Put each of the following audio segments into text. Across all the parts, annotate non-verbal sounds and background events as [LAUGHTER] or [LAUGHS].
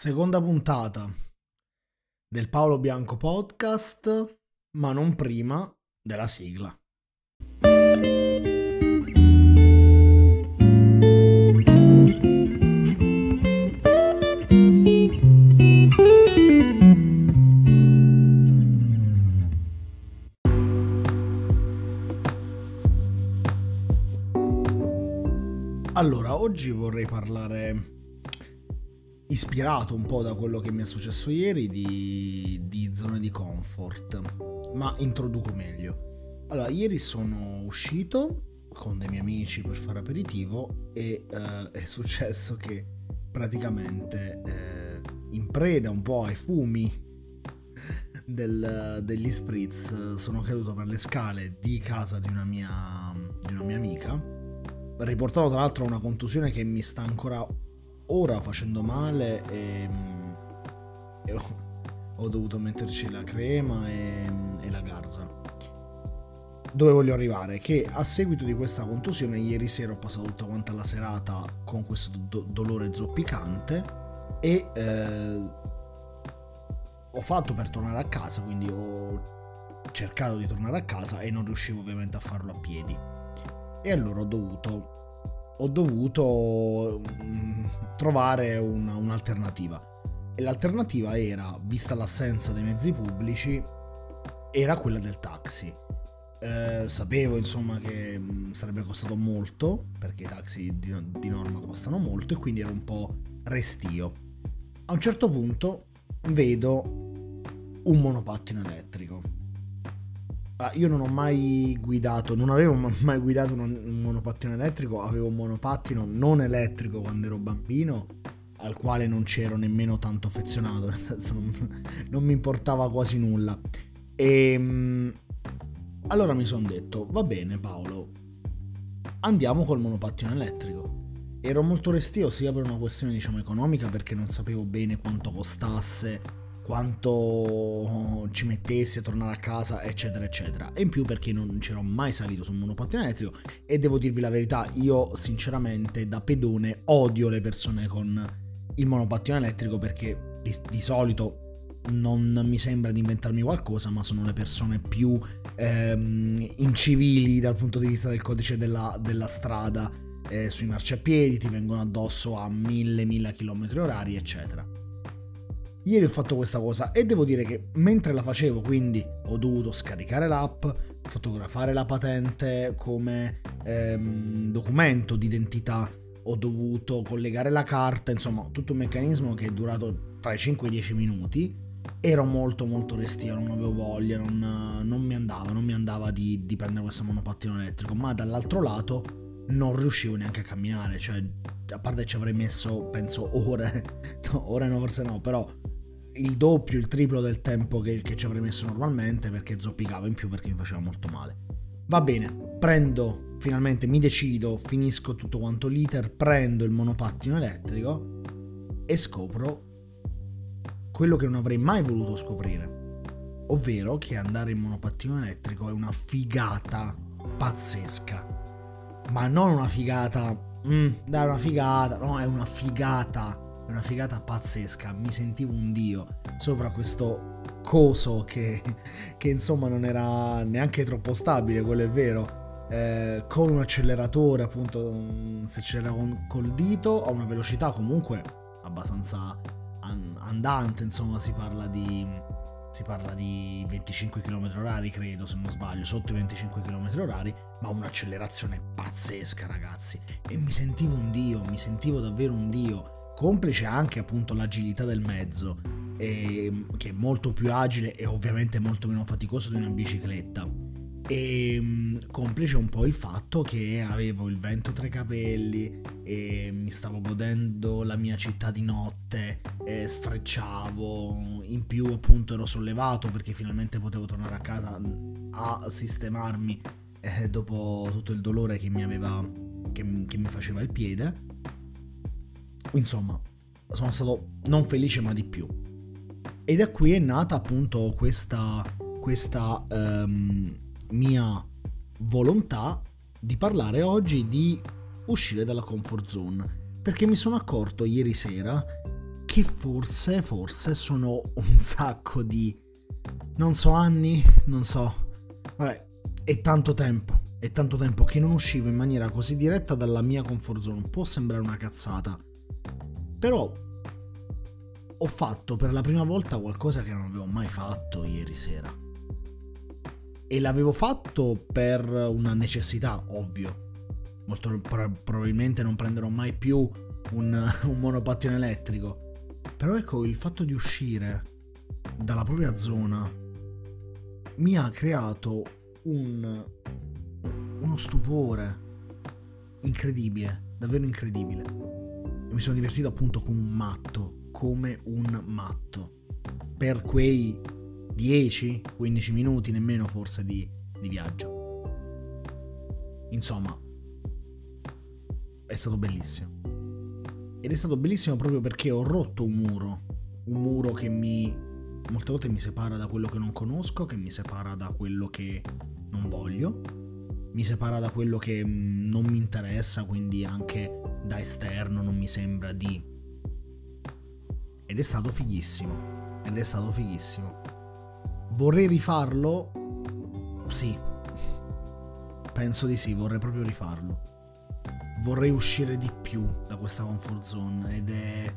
seconda puntata del Paolo Bianco podcast, ma non prima della sigla. Allora, oggi vorrei parlare ispirato un po' da quello che mi è successo ieri di, di zone di comfort, ma introduco meglio. Allora, ieri sono uscito con dei miei amici per fare aperitivo e eh, è successo che praticamente eh, in preda un po' ai fumi del, degli spritz sono caduto per le scale di casa di una mia, di una mia amica riportato tra l'altro una contusione che mi sta ancora ora facendo male e, e ho, ho, dovuto metterci la crema e, e, la garza. Dove voglio arrivare? Che a seguito di questa contusione ieri sera ho passato tutta quanta la serata con questo do- dolore zoppicante e eh, ho fatto per tornare a casa, quindi ho cercato di tornare a casa e non riuscivo ovviamente a farlo a piedi. E allora ho dovuto ho dovuto mm, trovare una, un'alternativa. E l'alternativa era, vista l'assenza dei mezzi pubblici, era quella del taxi. Eh, sapevo insomma che mm, sarebbe costato molto, perché i taxi di, di norma costano molto, e quindi ero un po' restio. A un certo punto vedo un monopattino elettrico Ah, io non ho mai guidato, non avevo mai guidato un monopattino elettrico, avevo un monopattino non elettrico quando ero bambino, al quale non c'ero nemmeno tanto affezionato, [LAUGHS] nel senso non, non mi importava quasi nulla. E ehm, allora mi sono detto, va bene Paolo, andiamo col monopattino elettrico. Ero molto restio sia per una questione diciamo economica perché non sapevo bene quanto costasse quanto ci mettessi a tornare a casa, eccetera, eccetera. E in più perché non c'ero mai salito su un monopattino elettrico e devo dirvi la verità, io sinceramente da pedone odio le persone con il monopattino elettrico perché di, di solito non mi sembra di inventarmi qualcosa, ma sono le persone più ehm, incivili dal punto di vista del codice della, della strada eh, sui marciapiedi, ti vengono addosso a mille, mille km orari, eccetera. Ieri ho fatto questa cosa e devo dire che mentre la facevo, quindi ho dovuto scaricare l'app, fotografare la patente come ehm, documento d'identità, ho dovuto collegare la carta, insomma tutto un meccanismo che è durato tra i 5 e i 10 minuti. Ero molto molto restio, non avevo voglia, non, non mi andava, non mi andava di, di prendere questo monopattino elettrico, ma dall'altro lato non riuscivo neanche a camminare, cioè a parte ci avrei messo penso ore, [LAUGHS] no, ore no forse no, però il doppio, il triplo del tempo che, che ci avrei messo normalmente perché zoppicavo in più perché mi faceva molto male. Va bene, prendo, finalmente mi decido, finisco tutto quanto l'iter, prendo il monopattino elettrico e scopro quello che non avrei mai voluto scoprire, ovvero che andare in monopattino elettrico è una figata pazzesca. Ma non una figata, mm, dai una figata, no, è una figata una figata pazzesca, mi sentivo un dio sopra questo coso che, che insomma non era neanche troppo stabile, quello è vero, eh, con un acceleratore appunto, mm, si accelera con, col dito a una velocità comunque abbastanza andante, insomma si parla di si parla di 25 km h credo se non sbaglio sotto i 25 km h ma un'accelerazione pazzesca ragazzi. E mi sentivo un dio mi sentivo davvero un dio complice anche appunto l'agilità del mezzo, e, che è molto più agile e ovviamente molto meno faticoso di una bicicletta. E complice un po' il fatto che avevo il vento tra i capelli e mi stavo godendo la mia città di notte, e sfrecciavo, in più appunto ero sollevato perché finalmente potevo tornare a casa a sistemarmi eh, dopo tutto il dolore che mi aveva che, che mi faceva il piede Insomma, sono stato non felice ma di più. E da qui è nata appunto questa, questa um, mia volontà di parlare oggi di uscire dalla comfort zone. Perché mi sono accorto ieri sera che forse, forse sono un sacco di... non so anni, non so... Vabbè, è tanto tempo, è tanto tempo che non uscivo in maniera così diretta dalla mia comfort zone. Può sembrare una cazzata, però ho fatto per la prima volta qualcosa che non avevo mai fatto ieri sera. E l'avevo fatto per una necessità, ovvio. Molto probabilmente non prenderò mai più un, [LAUGHS] un monopattino elettrico però ecco, il fatto di uscire dalla propria zona mi ha creato un, uno stupore incredibile, davvero incredibile. E mi sono divertito appunto come un matto, come un matto. Per quei 10-15 minuti, nemmeno forse di, di viaggio. Insomma, è stato bellissimo. Ed è stato bellissimo proprio perché ho rotto un muro. Un muro che mi molte volte mi separa da quello che non conosco, che mi separa da quello che non voglio, mi separa da quello che mm, non mi interessa, quindi anche da esterno non mi sembra di... Ed è stato fighissimo. Ed è stato fighissimo. Vorrei rifarlo? Sì. Penso di sì, vorrei proprio rifarlo vorrei uscire di più da questa comfort zone ed è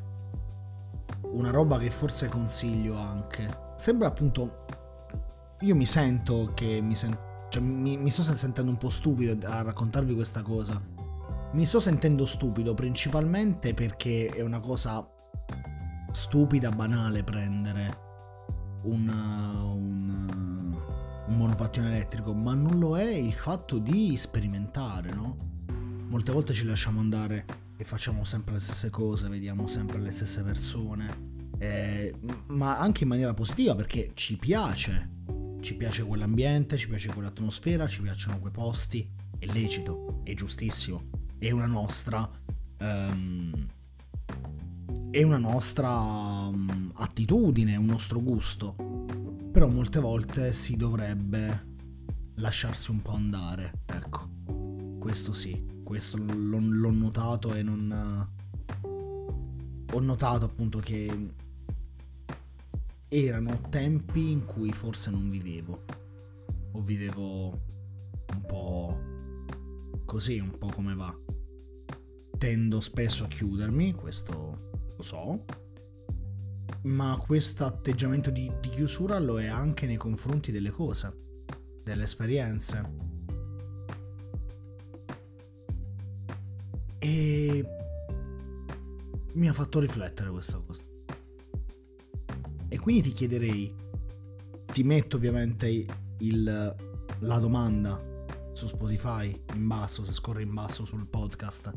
una roba che forse consiglio anche. Sembra appunto... Io mi sento che mi, sen... cioè, mi, mi sto sentendo un po' stupido a raccontarvi questa cosa. Mi sto sentendo stupido principalmente perché è una cosa stupida, banale prendere un, un, un monopattino elettrico, ma non lo è il fatto di sperimentare, no? molte volte ci lasciamo andare e facciamo sempre le stesse cose, vediamo sempre le stesse persone, eh, ma anche in maniera positiva perché ci piace, ci piace quell'ambiente, ci piace quell'atmosfera, ci piacciono quei posti, è lecito, è giustissimo, è una nostra... Um, è una nostra um, attitudine, un nostro gusto. Però molte volte si dovrebbe lasciarsi un po' andare, ecco. Questo sì questo l'ho, l'ho notato e non... Ho notato appunto che erano tempi in cui forse non vivevo. O vivevo un po' così, un po' come va. Tendo spesso a chiudermi, questo lo so. Ma questo atteggiamento di, di chiusura lo è anche nei confronti delle cose, delle esperienze E mi ha fatto riflettere questa cosa. E quindi ti chiederei, ti metto ovviamente il, la domanda su Spotify in basso, se scorri in basso sul podcast,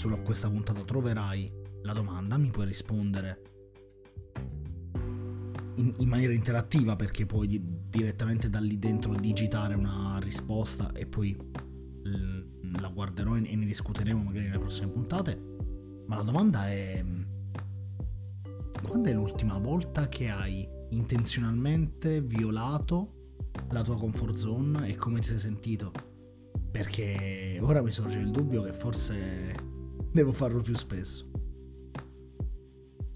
su questa puntata troverai la domanda, mi puoi rispondere in, in maniera interattiva perché puoi di, direttamente da lì dentro digitare una risposta e poi la guarderò e ne discuteremo magari nelle prossime puntate. Ma la domanda è: quando è l'ultima volta che hai intenzionalmente violato la tua comfort zone e come ti sei sentito? Perché ora mi sorge il dubbio che forse devo farlo più spesso.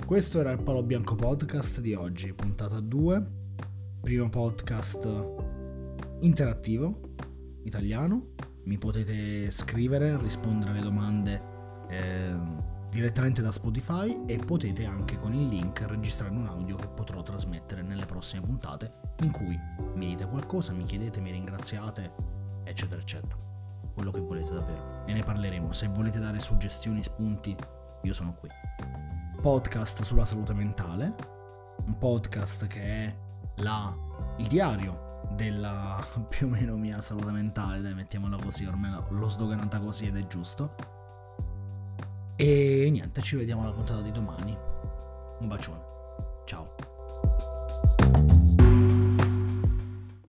Questo era il Palo Bianco Podcast di oggi, puntata 2, primo podcast interattivo, italiano, mi potete scrivere, rispondere alle domande eh, direttamente da Spotify e potete anche con il link registrare un audio che potrò trasmettere nelle prossime puntate in cui mi dite qualcosa, mi chiedete, mi ringraziate, eccetera, eccetera. Quello che volete davvero. E ne parleremo. Se volete dare suggestioni, spunti, io sono qui. Podcast sulla salute mentale, un podcast che è la, il diario della [LAUGHS] più o meno mia salute mentale, dai, mettiamola così, ormai l'ho sdoganata così ed è giusto. E niente, ci vediamo alla puntata di domani. Un bacione. Ciao.